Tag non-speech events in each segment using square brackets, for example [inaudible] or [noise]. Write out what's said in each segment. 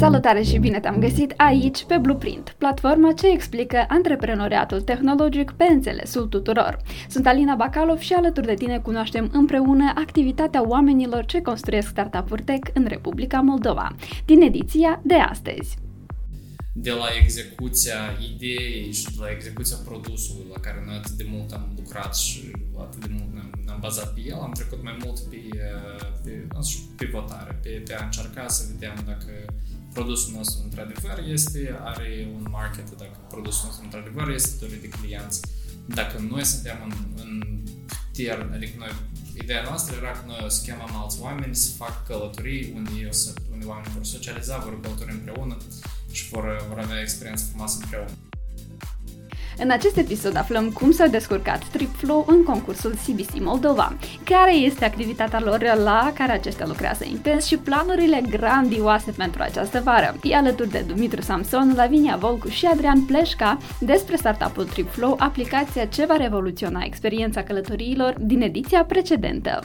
Salutare și bine te-am găsit aici pe Blueprint, platforma ce explică antreprenoriatul tehnologic pe înțelesul tuturor. Sunt Alina Bacalov și alături de tine cunoaștem împreună activitatea oamenilor ce construiesc startup-uri tech în Republica Moldova, din ediția de astăzi de la execuția ideii și de la execuția produsului la care noi atât de mult am lucrat și atât de mult ne-am, ne-am bazat pe el, am trecut mai mult pe, pe, pe votare, pe, pe a încerca să vedem dacă produsul nostru într-adevăr este, are un market, dacă produsul nostru într-adevăr este dorit de clienți, dacă noi suntem în, în tier, adică noi, ideea noastră era că noi o să chemăm alți oameni să facă călătorii unde, eu, unde oamenii vor socializa, vor călători împreună și vor, vor avea experiență frumoasă împreună. În acest episod aflăm cum s-a descurcat TripFlow în concursul CBC Moldova, care este activitatea lor la care aceștia lucrează intens și planurile grandioase pentru această vară. E alături de Dumitru Samson, Lavinia Volcu și Adrian Pleșca despre startup-ul TripFlow, aplicația ce va revoluționa experiența călătoriilor din ediția precedentă.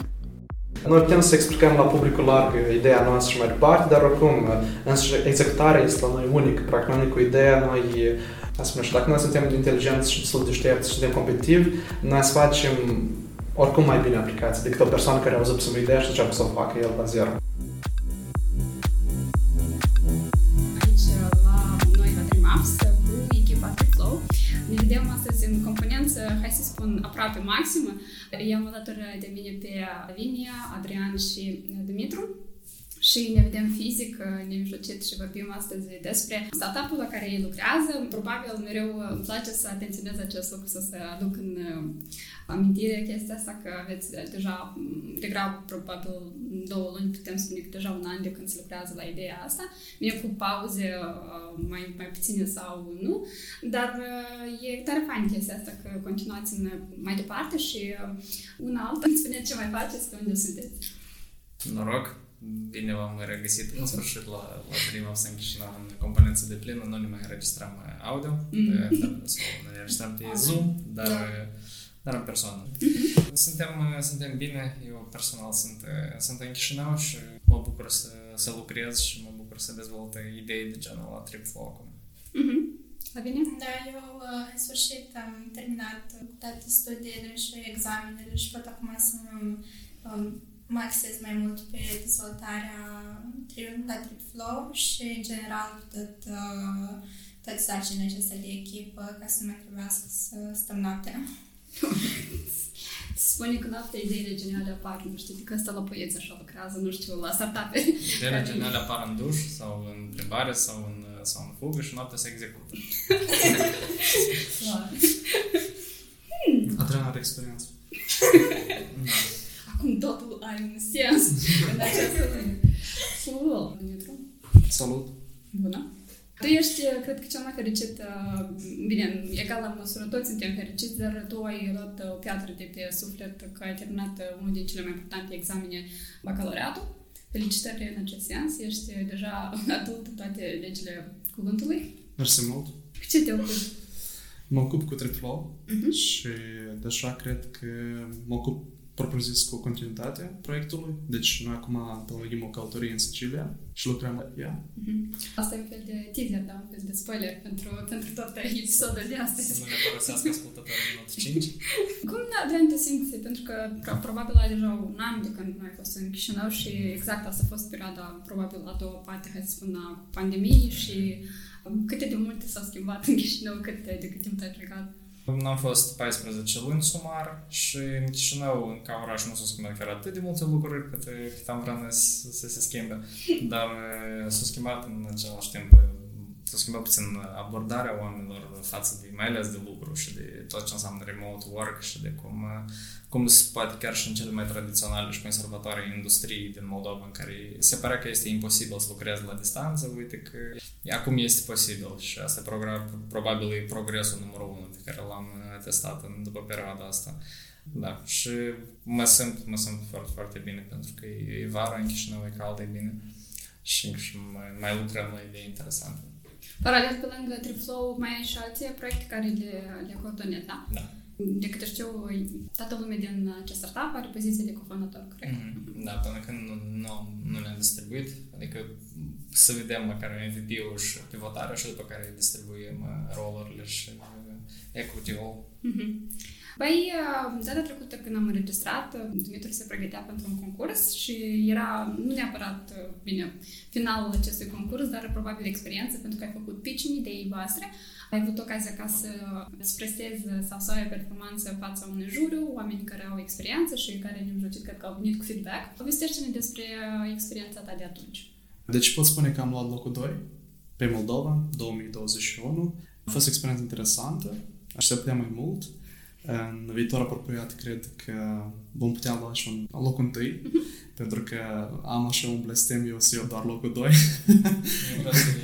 Noi putem să explicăm la publicul larg ideea noastră și mai departe, dar oricum, însă executarea este la noi unic. Practic, noi cu ideea, noi Asta și dacă noi suntem inteligenți și destul de deștepți și suntem competitivi, noi să facem oricum mai bine aplicații decât o persoană care a auzit să idee și încearcă să o facă el la zero. Aici, la noi la DreamApps, cu echipa Flow, ne vedem astăzi în componență, hai să spun, aproape maximă. I-am alături de mine pe Lavinia, Adrian și Dumitru și ne vedem fizic, ne mijlocit și vorbim astăzi despre startup-ul la care ei lucrează. Probabil mereu îmi place să atenționez acest lucru, să se aduc în uh, amintire chestia asta că aveți deja degrabă probabil două luni, putem spune că deja un an de când se lucrează la ideea asta. Bine, cu pauze uh, mai, mai puține sau nu, dar uh, e tare fain chestia asta că continuați în, mai departe și una alta, spuneți ce mai faceți, pe unde sunteți. Noroc! Bine v-am regăsit în sfârșit la, la prima în Chișinău în componență de plină. Nu ne mai înregistrăm audio, mm-hmm. ne înregistrăm pe Zoom, dar, da. dar în persoană. Mm-hmm. [laughs] Suntem, suntem bine, eu personal sunt, sunt în Chișinău și mă bucur să, să lucrez și mă bucur să dezvolt idei de genul la TripFlow acum. Mm-hmm. La bine? Da, eu în sfârșit am terminat toate studiile și examenele și pot acum să um, mă axez mai mult pe dezvoltarea la TripFlow și, în general, tot, uh, toate sarcinile acestea de echipă, ca să nu mai trebuiască să stăm noaptea. [laughs] Spune că noaptea ideile geniale apar, nu știu, că asta la poeți așa lucrează, nu știu, la startup Ideile geniale apar în duș sau în plimbare sau în, sau în fugă și noaptea se execută. [laughs] Adrian are experiență. da [laughs] acum totul are un sens în această lume. Cool! Salut! Bună! Tu ești, cred că, cel mai fericit, uh, bine, egal la măsură, toți suntem fericiți, dar tu ai luat o piatră de pe suflet că ai terminat unul din cele mai importante examene, bacalaureatul. Felicitări în acest sens, ești deja [laughs] adult în toate legile cuvântului. Mersi mult! Ce te ocupi? Mă ocup cu triplo uh-huh. și deja cred că mă ocup propriu-zis cu continuitatea proiectului. Deci noi acum plănuim o călătorie în Sicilia și lucrăm la ea. Mm-hmm. Asta e un fel de teaser, da, un fel de spoiler pentru, pentru tot episodul de astăzi. Să nu ne părăsească ascultătorii minut [laughs] 5. Cum, Adrian, te simți? Pentru că probabil ai deja un an de când nu ai fost în Chișinău și exact asta a fost perioada, probabil, a doua parte, hai să spun, a pandemiei și câte de multe s-au schimbat în Chișinău, cât de cât timp ai plecat? Am fost 14 luni sumar și în Chișinău, ca oraș, nu s-au schimbat chiar atât de multe lucruri cât, cât am vrea să, să se schimbe, dar s-au schimbat în același timp s-a schimbat puțin abordarea oamenilor față de, mai ales de lucru și de tot ce înseamnă remote work și de cum, cum se poate chiar și în cele mai tradiționale și conservatoare industrii din Moldova în care se pare că este imposibil să lucrezi la distanță, uite că acum este posibil și asta probabil e progresul numărul unu pe care l-am testat în, după perioada asta. Da, și mă simt, mă simt foarte, foarte bine pentru că e vara în Chișinău, e cald, e bine și, și mai, mai lucrăm la idei interesante. Paralel pe lângă Tripflow mai ai și alte proiecte care le, le coordonezi, da? Da. De câte știu, toată lumea din acest startup are poziție de cofondator, corect? Mm-hmm. Da, până când nu, nu, nu ne-am distribuit, adică să vedem măcar MVP-ul și pivotarea și după care distribuim uh, rolurile și uh, equity-ul. Mm-hmm. Păi, data trecută când am înregistrat, Dumitru se pregătea pentru un concurs și era nu neapărat, bine, finalul acestui concurs, dar probabil experiență, pentru că ai făcut pitching ideii voastre, ai avut ocazia ca să îți prestezi sau să ai performanță în fața unui juriu, oameni care au experiență și care ne-au mijlocit, cred că au venit cu feedback. Povestește-ne despre experiența ta de atunci. Deci pot spune că am luat locul 2 pe Moldova 2021. A fost o experiență interesantă, așteptam mai mult. În viitor apropiat cred că vom putea lua și un loc întâi, pentru că am așa un blestem eu să iau doar locul 2.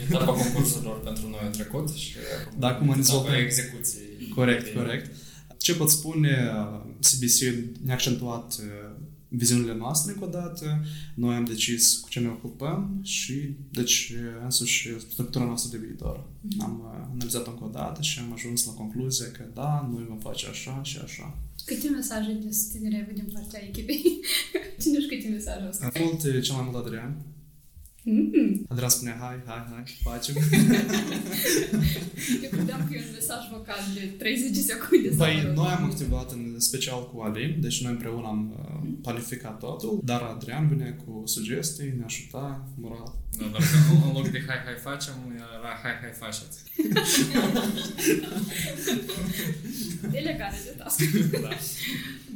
Etapa concursurilor pentru noi în trecut și da, acum în dezvoltare execuții. Corect, corect. Ce pot spune, CBC ne-a accentuat viziunile noastre încă o dată, noi am decis cu ce ne ocupăm și deci însuși structura noastră de viitor. Mm-hmm. Am analizat încă o dată și am ajuns la concluzia că da, noi vom face așa și așa. Câte mesaje de susținere ai din partea echipei? [laughs] Cine știu câte mesaje au scris? Mult, cel mai mult Adrian. Mm. Adrian spunea, hai, hai, hai, facem. Eu credeam că e un mesaj vocal de 30 secunde. Păi, noi am activat în special cu Alin, deci noi împreună am uh, planificat totul, dar Adrian vine cu sugestii, ne ajuta, moral. Da, dar în loc de hai, hai facem, era hai, hai faceți. [laughs] Delegare de task. da.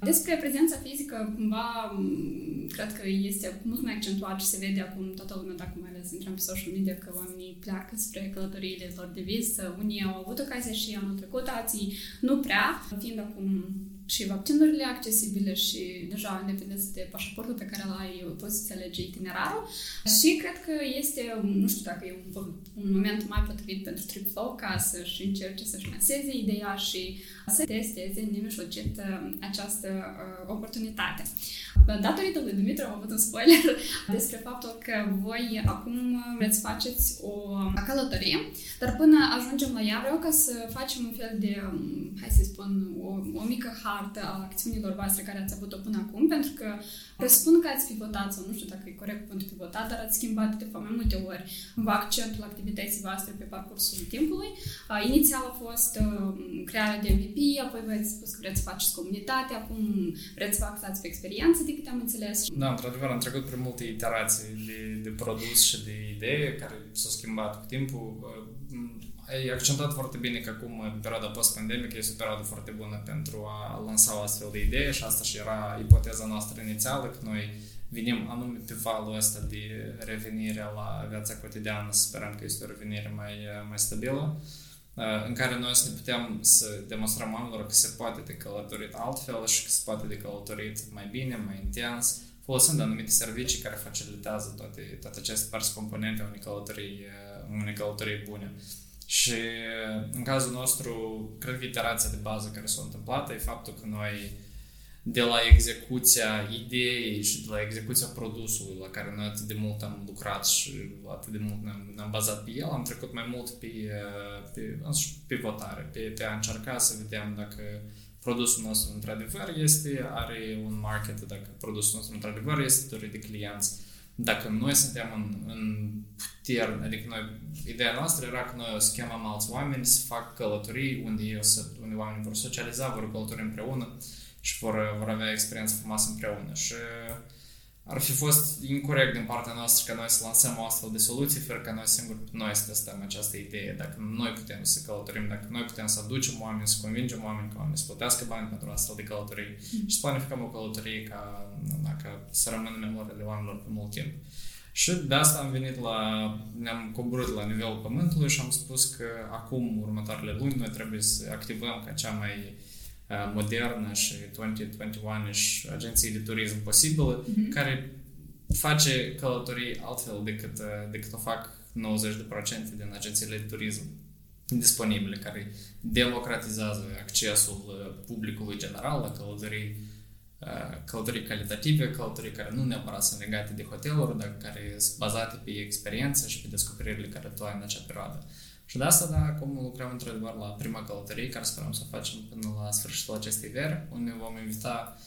Despre prezența fizică, cumva, cred că este mult mai accentuat și se vede acum toată lumea, dacă mai ales intrăm pe social media, că oamenii pleacă spre călătoriile lor de vis. Unii au avut ocazia și anul trecut, alții nu prea, fiind acum și vaccinurile accesibile și deja independență de pașaportul pe care îl ai, poți să alege itinerarul. Și cred că este, nu știu dacă e un, un moment mai potrivit pentru TripFlow ca să-și încerce să-și lanseze ideea și să testeze nemijlocit această uh, oportunitate. Datorită lui Dumitru am avut un spoiler [laughs] despre faptul că voi acum vreți faceți o călătorie, dar până ajungem la ea vreau ca să facem un fel de, hai să spun, o, o mică hartă a acțiunilor voastre care ați avut-o până acum, pentru că presupun că ați pivotat, sau nu știu dacă e corect pentru pivotat, dar ați schimbat de fapt mai multe ori accentul activității voastre pe parcursul timpului. Inițial a fost crearea de MVP, apoi v-ați spus că vreți să faceți comunitate, acum vreți să vă axați pe experiență, de câte am înțeles. Da, într-adevăr, am trecut prin multe iterații de, de produs și de idee care s-au schimbat cu timpul. Ai accentat foarte bine că acum, în perioada post-pandemică, este o perioadă foarte bună pentru a lansa o astfel de idee și asta și era ipoteza noastră inițială, că noi venim anume pe valul ăsta de revenire la viața cotidiană, sperăm că este o revenire mai, mai stabilă în care noi să ne putem să demonstrăm oamenilor că se poate de călătorit altfel și că se poate de călătorit mai bine, mai intens, folosind anumite servicii care facilitează toate, toate aceste părți componente a unei călătorii, unei călătorii bune. Și în cazul nostru, cred că iterația de bază care s-a întâmplat e faptul că noi de la execuția ideii și de la execuția produsului la care noi atât de mult am lucrat și atât de mult ne-am, ne-am bazat pe el, am trecut mai mult pe, pe, pe votare, pe, pe a încerca să vedem dacă produsul nostru într-adevăr este, are un market, dacă produsul nostru într-adevăr este dorit de clienți, dacă noi suntem în, în putere, adică noi, ideea noastră era că noi o să chemăm alți oameni să fac călătorii unde, eu să, unde oamenii vor socializa, vor călători împreună, și vor, vor avea experiență frumoasă împreună. Și ar fi fost incorrect din partea noastră ca noi să lansăm o astfel de soluție, fără ca noi singuri noi să testăm această idee. Dacă noi putem să călătorim, dacă noi putem să aducem oameni, să convingem oameni că oameni să plătească bani pentru astfel de călătorii mm. și să planificăm o călătorie ca, ca să rămână în memoriile oamenilor pe mult timp. Și de asta am venit la, ne-am coborât la nivelul pământului și am spus că acum, următoarele luni, noi trebuie să activăm ca cea mai modernă și 2021-ish agenții de turism posibilă, mm-hmm. care face călătorii altfel decât, decât o fac 90% din agențiile de turism disponibile, care democratizează accesul publicului general la călătorii, călătorii calitative, călătorii care nu neapărat sunt legate de hoteluri, dar care sunt bazate pe experiență și pe descoperirile care tu ai în acea perioadă. Și de asta, da, acum lucrăm într-adevăr la prima călătorie, care sperăm să o facem până la sfârșitul acestei veri, unde vom invita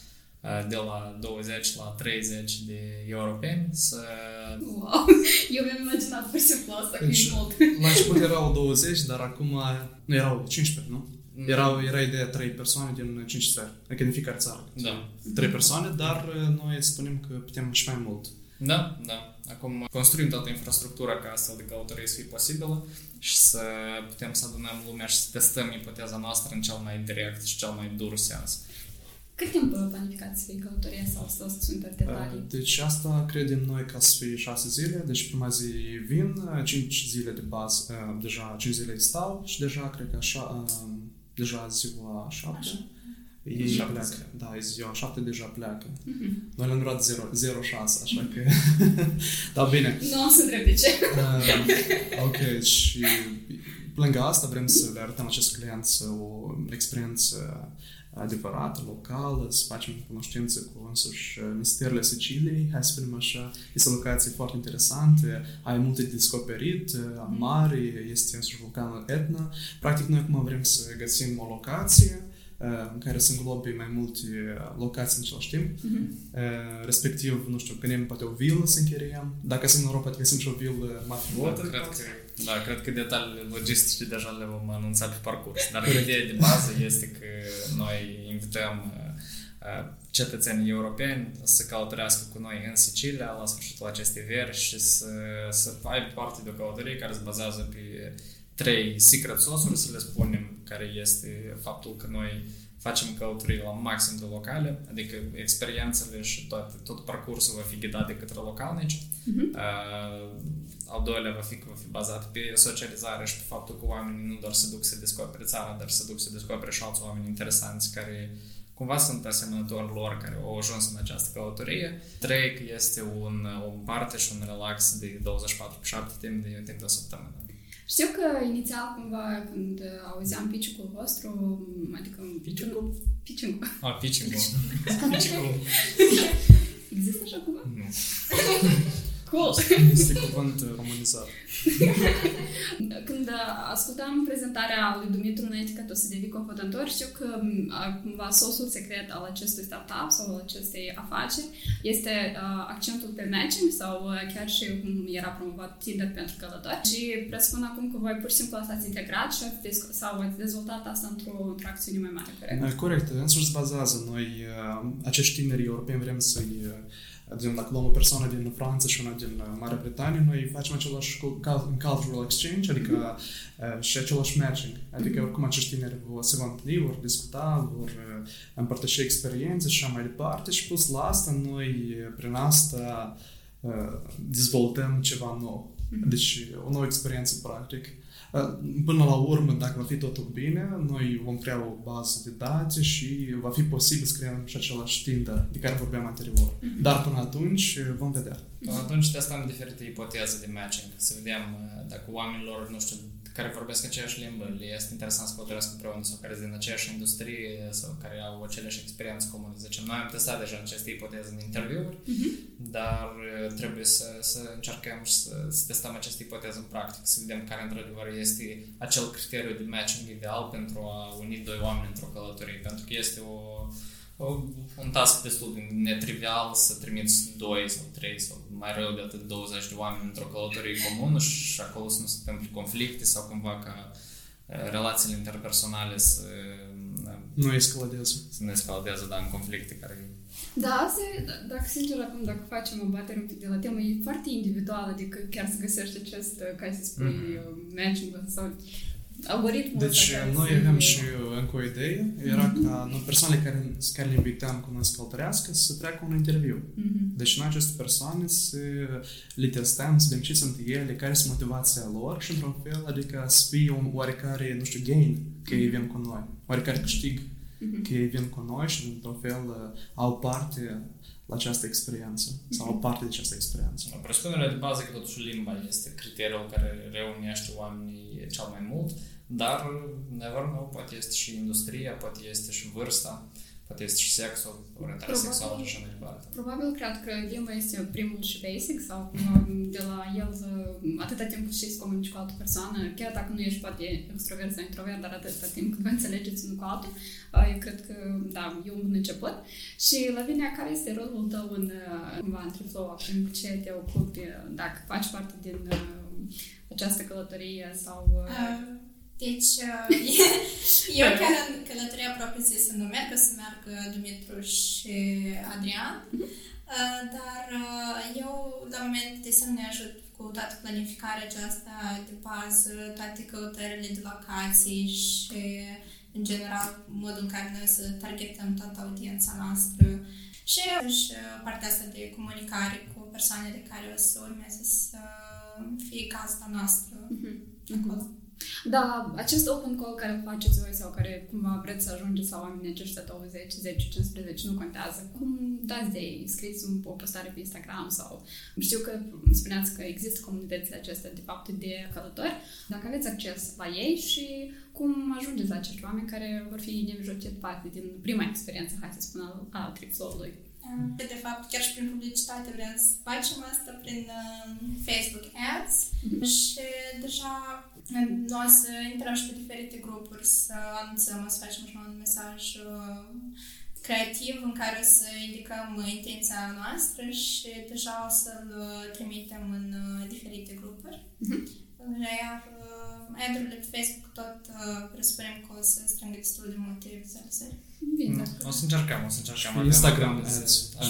de la 20 la 30 de europeni să... Wow! [laughs] Eu mi-am imaginat pur și simplu asta, că Deci, e mult. La început erau 20, dar acum nu erau 15, nu? Erau, era ideea 3 persoane din 5 țări, adică din fiecare țară. Da. 3 persoane, dar uh, noi spunem că putem și mai mult. Da, da. Acum construim toată infrastructura ca astfel de călătorie să fie posibilă și să putem să adunăm lumea și să testăm ipoteza noastră în cel mai direct și cel mai dur sens. Cât timp planificați să fie călătoria sau să sunt pe detalii? Deci asta credem noi ca să fie 6 zile, deci prima zi vin, 5 zile de bază, uh, deja 5 zile stau și deja cred că așa, uh, deja ziua 7. Așa. Ei Șapte pleacă. zile. Da, e ziua 7 deja pleacă. Mhm. Noi le-am luat 0, 06, așa că... [laughs] da, bine. Nu o să întreb de ce. Uh, ok, și lângă asta vrem să le arătăm acest client o experiență adevărată, locală, să facem cunoștință cu însuși misterele Siciliei, hai să spunem așa. Este o locație foarte interesantă, ai multe de descoperit, mare, este însuși vulcanul Etna. Practic, noi acum vrem să găsim o locație în care să înglobe mai multe locații în același timp. Uh, Respectiv, nu știu, gândim poate o vilă să închiriem. Dacă suntem în Europa, poate găsim și o vilă mafioză. Da, cred că, da, cred că detaliile logistice deja le vom anunța pe parcurs. Dar ideea de bază este că noi invităm uh, cetățenii europeni să călătorească cu noi în Sicilia la sfârșitul acestei veri și să, să aibă parte de o călătorie care se bazează pe trei secret sauce să le spunem, care este faptul că noi facem călătorii la maxim de locale, adică experiențele și toate, tot parcursul va fi ghidat de către localnici. Uh-huh. Uh, al doilea va fi că va fi bazat pe socializare și pe faptul că oamenii nu doar se duc să descopere țara, dar să duc să descopere și alți oameni interesanți care cumva sunt asemănători lor care au ajuns în această călătorie. Trei, că este un, o parte și un relax de 24 pe 7 timp de, timp de o săptămână. Știu că inițial cumva când auzeam piciucul vostru, adică... Piciucul? Piciucul. A, pitching-ul. pitching-ul. Există așa cuvânt? Nu. [laughs] Cool! Este cuvânt romanizat. [laughs] Când ascultam prezentarea lui Dumitru înainte ca tu să devii cofondator, știu că m, cumva sosul secret al acestui startup sau al acestei afaceri este uh, accentul pe matching sau uh, chiar și cum era promovat Tinder pentru călători. Și presupun acum că voi pur și simplu asta ați integrat și ați desc- sau ați dezvoltat asta într-o, într-o acțiune mai mare, corect? Uh, Corect, însuși se bazează. Noi, uh, acești tineri europeni, vrem să-i uh, Gen, dacă luăm o persoană din Franța și una din uh, Marea Britanie, noi facem același cu- cul- cultural exchange, adică uh, și același matching. Adică oricum acești tineri vor se vor întâlni, vor discuta, vor uh, împărtăși experiențe și așa mai departe și plus la asta noi uh, prin asta uh, dezvoltăm ceva nou. Deci o nouă experiență practic. Uh, Până la urmă, dacă va fi totul bine, noi vom crea o bază de date și va fi posibil să creăm și același Tinder de care vorbeam anterior. Dar până atunci uh, vom vedea. Până atunci testăm diferite ipoteze de matching, să vedem uh, dacă oamenilor, nu știu, care vorbesc aceeași limbă, le este interesant să călătoresc împreună sau care sunt din aceeași industrie sau care au aceleași experiențe comune. Zicem, noi am testat deja aceste ipoteze în interviuri, dar uh, trebuie să, să încercăm și să, să testăm aceste ipoteze în practică, să vedem care într-adevăr este acel criteriu de matching ideal pentru a uni doi oameni într-o călătorie, pentru că este o, o, un task destul de netrivial să trimiți doi sau trei sau mai rău de atât 20 de oameni într-o călătorie comună și acolo să nu se întâmple conflicte sau cumva ca uh, relațiile interpersonale să, uh, Nu escaladez. să ne escaladeze da, în conflicte care Da, asta e, d- dacă sincer acum, dacă facem o batere un pic de la temă, e foarte individual, adică chiar să găsești acest, uh, ca să spui, Mhm. mm-hmm. matching sau algoritmul Deci noi avem și încă o idee, era ca noi, persoanele care, care le invităm cu noi să călătorească să treacă un interviu. Mhm. Deci noi aceste persoane să le testăm, să vedem ce sunt ele, care sunt motivația lor și într-un fel, adică să fie un oarecare, nu știu, gain că ei vin cu noi, oarecare câștig Mhm. că ei vin cu noi și într-un fel au parte la această experiență sau au parte de această experiență. Presupunerea de bază că totuși limba este criteriul care reunește oamenii cel mai mult, dar never know, poate este și industria, poate este și vârsta, poate este și sexul, orientare Probabil. sexuală și așa mai departe. Probabil cred că limba este primul și basic sau de la el atâta timp cât știți să comunici cu altă persoană, chiar dacă nu ești poate extrovert sau introvert, dar atâta timp cât vă înțelegeți unul cu altul, eu cred că, da, e un bun început. Și Lavinia, care este rolul tău în, cumva, în Triflow, acum cu ce te ocupi, dacă faci parte din această călătorie sau... Uh, deci, [laughs] eu chiar în călătoria propriu-zisă nu merg, o să meargă Dumitru și Adrian, dar eu, la moment, de asemenea, ajut cu toată planificarea aceasta de bază, toate căutările de locații și, în general, modul în care noi să targetăm toată audiența noastră și, și partea asta de comunicare cu persoanele care o să urmeze să fie gazda noastră mm-hmm. acolo. Da, acest open call care îl faceți voi sau care cumva vreți să ajungeți la oamenii aceștia 20, 10, 15, nu contează. Cum dați de ei? Scriți un, o postare pe Instagram sau... Știu că spuneați că există comunitățile acestea de fapt de călători. Dacă aveți acces la ei și cum ajungeți la acești oameni care vor fi nemijlocit parte din prima experiență, hai să spun, a tripsului. De fapt, chiar și prin publicitate vrem să facem asta prin uh, Facebook Ads mm-hmm. și deja noi să intrăm și pe diferite grupuri, să anunțăm, să facem așa un mesaj uh, creativ în care să indicăm intenția noastră și deja o să-l trimitem în uh, diferite grupuri. Mm-hmm. Iar uh, ad-urile pe Facebook tot uh, presupunem că o să strângă destul de multe vizualizări. Bine. O să încercăm, o să încercăm. Avem Instagram ads.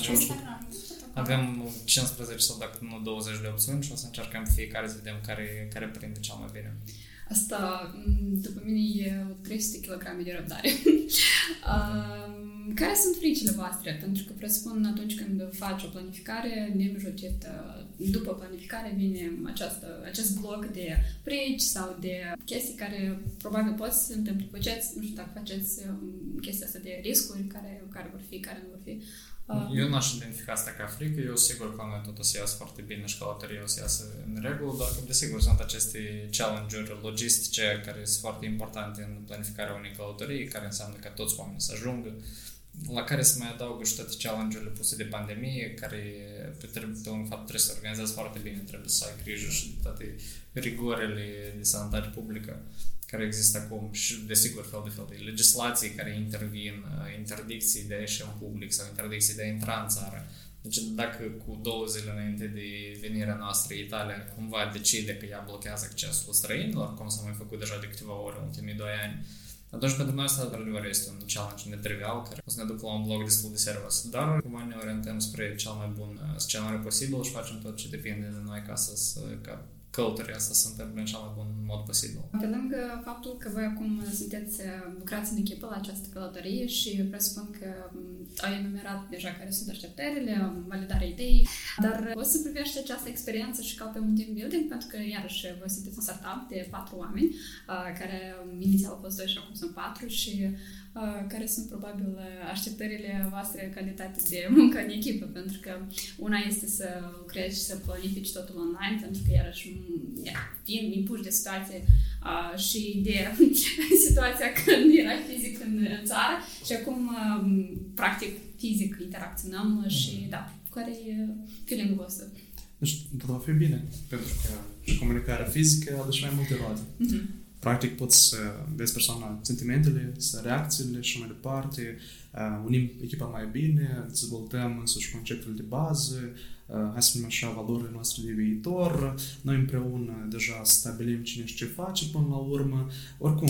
Instagram. Avem 15 sau dacă nu 20 de opțiuni și o să încercăm fiecare să vedem care, care prinde cel mai bine. Asta, după mine, e 300 kg de răbdare. [laughs] care sunt fricile voastre? Pentru că presupun atunci când faci o planificare nemijlocit, după planificare vine această, acest bloc de frici sau de chestii care probabil pot să se întâmple. Faceți, nu știu dacă faceți chestia asta de riscuri care, care vor fi, care nu vor fi. Eu n-aș identifica asta ca frică, eu sigur că noi tot o să iasă foarte bine și călătoria o să iasă în regulă, dar desigur sunt aceste challenge-uri logistice care sunt foarte importante în planificarea unei călătorii, care înseamnă ca toți oamenii să ajungă, la care se mai adaugă și toate challenge-urile puse de pandemie, care pe, pe un fapt trebuie să organizezi foarte bine, trebuie să ai grijă și de toate rigorile de sănătate publică care există acum și, desigur, fel de fel de legislații care intervin, interdicții de a ieși în public sau interdicții de a intra în țară. Deci dacă cu două zile înainte de venirea noastră Italia cumva decide că ea blochează accesul străinilor, cum s-a mai făcut deja de câteva ore în ultimii doi ani, atunci pentru noi asta într-adevăr este un challenge netrivial care o să ne ducă la un blog destul de serios. Dar cumva ne orientăm spre cel mai bun scenariu posibil și facem tot ce depinde de noi ca să, ca călătoria asta să întâmple în cel mai bun mod posibil. Pe lângă faptul că voi acum sunteți, lucrați în echipă la această călătorie și presupun că ai enumerat deja care sunt așteptările, validarea ideii, dar o să privești această experiență și ca pe un team building, pentru că iarăși voi sunteți un startup de patru oameni, care inițial au fost doi și acum sunt patru și care sunt probabil așteptările voastre în calitate de [laughs] muncă în echipă, pentru că una este să lucrezi și să planifici totul online, pentru că iarăși fiind impuși de situație uh, și de [laughs] situația când era fizic în, în țară și acum uh, practic fizic interacționăm mm-hmm. și da, care e feeling-ul vostru? Deci, tot va fi bine, pentru că și comunicarea fizică aduce mai multe roade. Mm-hmm practic poți să vezi persoana sentimentele, să reacțiile și mai departe, uh, unim echipa mai bine, dezvoltăm însuși conceptul de bază, uh, hai să spunem așa, valorile noastre de viitor, noi împreună deja stabilim cine și ce face până la urmă. Oricum,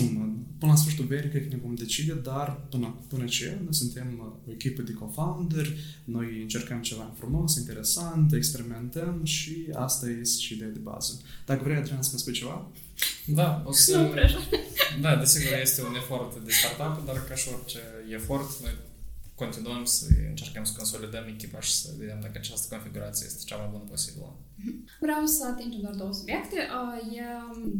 până la sfârșitul verii cred că ne vom decide, dar până, până ce noi suntem o echipă de co-founder, noi încercăm ceva frumos, interesant, experimentăm și asta este și ideea de bază. Dacă vrei, Adrian, să spui ceva? Da, o să... Nu da, desigur, este un efort de startup, dar ca și orice efort, noi continuăm să încercăm să consolidăm echipa și să vedem dacă această configurație este cea mai bună posibilă. Vreau să atingem doar două subiecte. E,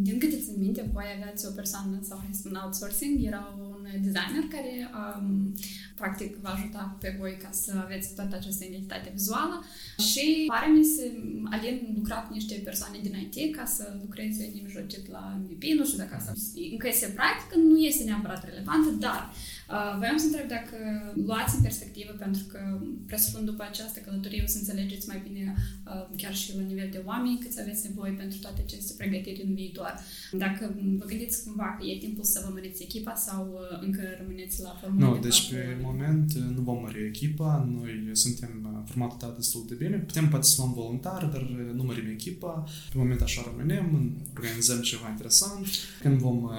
din câte țin minte, voi aveați o persoană sau hai să spun outsourcing, era un designer care um, practic va ajuta pe voi ca să aveți toată această identitate vizuală și pare mi să Alin lucrat cu niște persoane din IT ca să lucreze nemijlocit la MVP, nu știu dacă asta încă este practică, nu este neapărat relevantă, dar Uh, voiam să întreb dacă luați în perspectivă, pentru că presupun după această călătorie o să înțelegeți mai bine uh, chiar și la nivel de oameni cât aveți nevoie pentru toate aceste pregătiri în viitor. Dacă vă gândiți cumva că e timpul să vă măriți echipa sau uh, încă rămâneți la formula Nu, de deci patru? pe moment nu vom mări echipa, noi suntem formatat destul de bine, putem poate să luăm voluntar, dar nu mărim echipa, pe moment așa rămânem, organizăm ceva interesant, când vom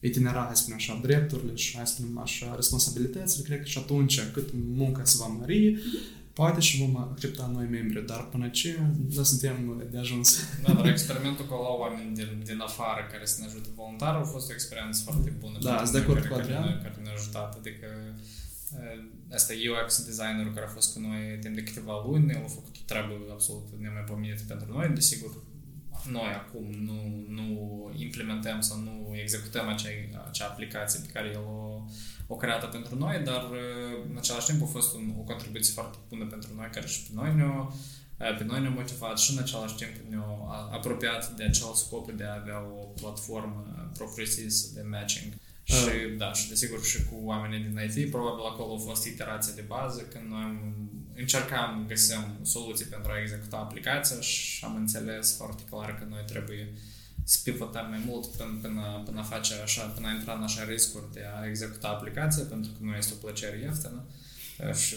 itinera, hai să spunem așa, drepturile și, hai să spunem așa, responsabilitățile, cred că și atunci cât munca se va mări, poate și vom accepta noi membri, dar până ce nu suntem de ajuns. Da, dar experimentul cu la oameni din, din afară care să ne ajute voluntar a fost o experiență foarte bună. Da, pentru sunt de noi, acord care, cu care, Adrian. ne- care ne-a ajutat. Adică eh, asta e UX designerul care a fost cu noi timp de câteva luni, el a făcut o treabă absolut nemaipomenită pentru noi, desigur noi acum nu, nu implementăm sau nu executăm acea, acea aplicație pe care el o, o creată pentru noi, dar eh, în același timp a fost un, o contribuție foarte bună pentru noi, care și pe noi ne-a pe noi ne-a motivat și în același timp ne-a apropiat de acel scop de a avea o platformă propriu-zisă de matching. Și da, și desigur și cu oamenii din IT, probabil acolo a fost iterația de bază când noi am încercam găsim soluții pentru a executa aplicația și am înțeles foarte clar că noi trebuie să pivotăm mai mult până, până, până a face așa, până a intra în așa riscuri de a executa aplicația, pentru că nu este o plăcere ieftină și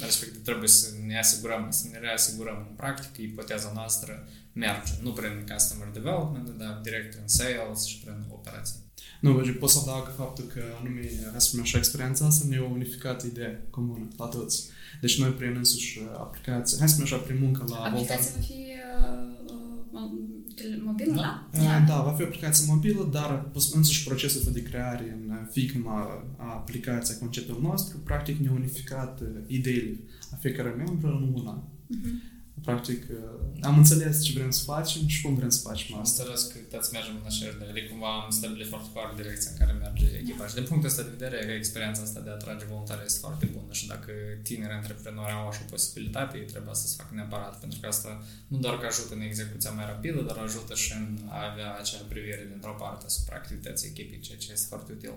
respectiv trebuie să ne asigurăm, să ne reasigurăm în practică ipoteza noastră merge, nu prin customer development, dar direct în sales și prin operații. Nu, deci pot să adaug faptul că anume, hai să spunem așa, experiența asta ne-a unificat ideea comună la toți. Deci noi prin însuși aplicație, hai să spunem așa, prin muncă la Aplicația va fi uh, uh, tele- mobilă, da? Da, da, va fi o aplicație mobilă, dar însuși procesul ăsta de creare în Figma a aplicației, conceptul nostru, practic ne-a unificat uh, ideile a fiecare membru în una. Uh-huh. Practic, uh, am înțeles ce vrem să facem și cum vrem să facem Am asta. înțeles că toți mergem în așa de cumva am stabilit foarte clar direcția în care merge echipa și din punctul ăsta de vedere că experiența asta de a atrage voluntari este foarte bună și dacă tineri antreprenori au așa o posibilitate, ei trebuie să se facă neapărat pentru că asta nu doar că ajută în execuția mai rapidă, dar ajută și în a avea acea privire dintr-o parte asupra activității echipii, ceea ce este foarte util.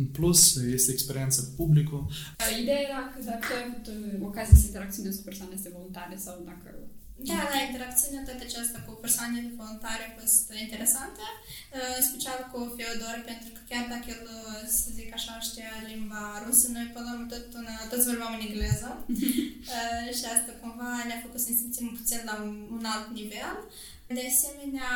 În plus, este experiența cu publicul. Ideea era că dacă ai avut uh, ocazia să interacționezi cu persoanele voluntare sau dacă... Da, la interacțiunea toată aceasta cu persoanele voluntare a fost interesantă, uh, în special cu Feodor, pentru că chiar dacă el, uh, să zic așa, știa limba rusă, noi până la urmă tot, una, toți vorbeam în engleză [laughs] Uh, și asta cumva ne-a făcut să ne simțim puțin la un, un alt nivel. De asemenea,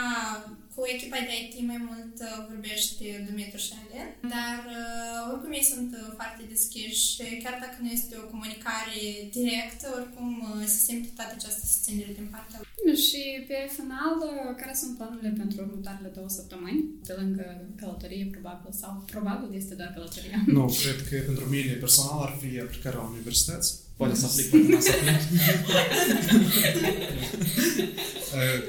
cu echipa de IT mai mult uh, vorbește Dumitru și Alen, dar uh, oricum ei sunt uh, foarte deschiși și chiar dacă nu este o comunicare directă, oricum uh, se simte toată această susținere din partea lor. Bine, Și pe final, uh, care sunt planurile pentru următoarele două săptămâni? Pe lângă călătorie, probabil, sau probabil este doar călătoria. Nu, cred că pentru mine personal ar fi aplicarea la universități. Poate să aplic, poate nu să aplic. [laughs]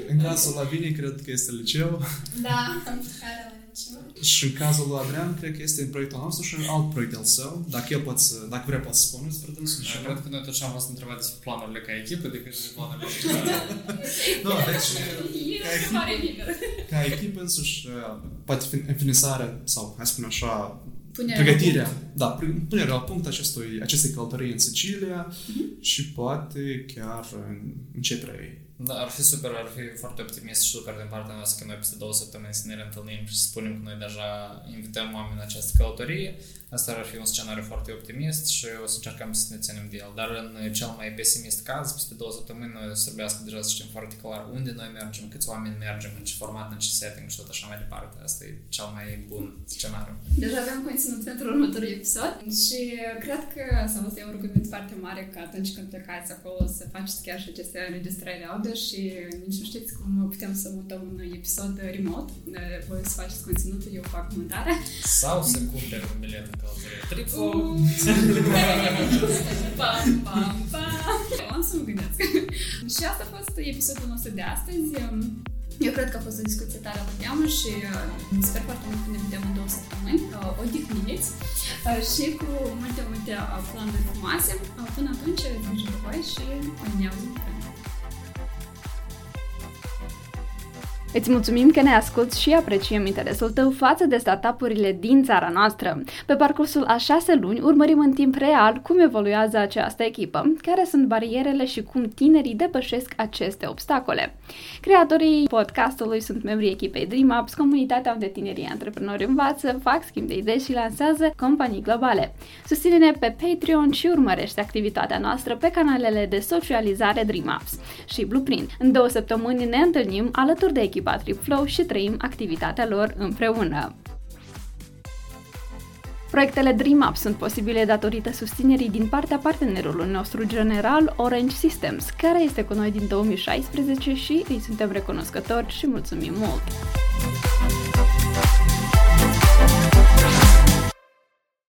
în cazul Lavinii, cred că este liceu. Da, care la liceu. Și în cazul lui Adrian, cred că este în proiectul nostru și în alt proiect al său. Dacă el poate să, dacă vrea, poate să spună despre dânsul. Și cred că noi tot ce am fost întrebat despre planurile ca echipă decât despre planurile [laughs] Nu, deci, E ca o întrebare echipă, liberă. ca echipă însuși, uh, poate fi înfinisarea sau, hai să spunem așa, Punerea pregătirea, la punct. da, pre- punerea la punct acestui, acestei călătorii în Sicilia și poate chiar în începerea ei. Da, ar fi super, ar fi foarte optimist și super din partea noastră că noi peste două săptămâni să ne reîntâlnim și să spunem că noi deja invităm oameni în această călătorie. Asta ar fi un scenariu foarte optimist și o să încercăm să ne ținem de el. Dar în cel mai pesimist caz, peste două săptămâni noi o să trebuiască deja să știm foarte clar unde noi mergem, câți oameni mergem, în ce format, în ce setting și tot așa mai departe. Asta e cel mai bun scenariu. Deja avem conținut pentru următorul episod și cred că să vă un rugământ foarte mare că atunci când plecați acolo să faceți chiar și aceste înregistrări audio și nici nu știți cum putem să mutăm un episod remote. Voi să faceți conținutul, eu fac montarea. Sau să cumperi un bilet în călătorie. Triplo! pam, pam, pam. Am să mă gândesc. și asta a fost episodul nostru de astăzi. Eu cred că a fost o discuție tare la teamă și uh, sper foarte mult că ne vedem în două săptămâni. Uh, odihniți uh, și cu multe, multe uh, planuri frumoase. Uh, până atunci, grijă de voi și ne auzim. Îți mulțumim că ne asculti și apreciem interesul tău față de startup-urile din țara noastră. Pe parcursul a șase luni urmărim în timp real cum evoluează această echipă, care sunt barierele și cum tinerii depășesc aceste obstacole. Creatorii podcastului sunt membrii echipei DreamUps, comunitatea unde tinerii antreprenori învață, fac schimb de idei și lansează companii globale. Susține-ne pe Patreon și urmărește activitatea noastră pe canalele de socializare DreamUps și Blueprint. În două săptămâni ne întâlnim alături de echipa echipa TripFlow și trăim activitatea lor împreună. Proiectele DreamUp sunt posibile datorită susținerii din partea partenerului nostru general Orange Systems, care este cu noi din 2016 și îi suntem recunoscători și mulțumim mult!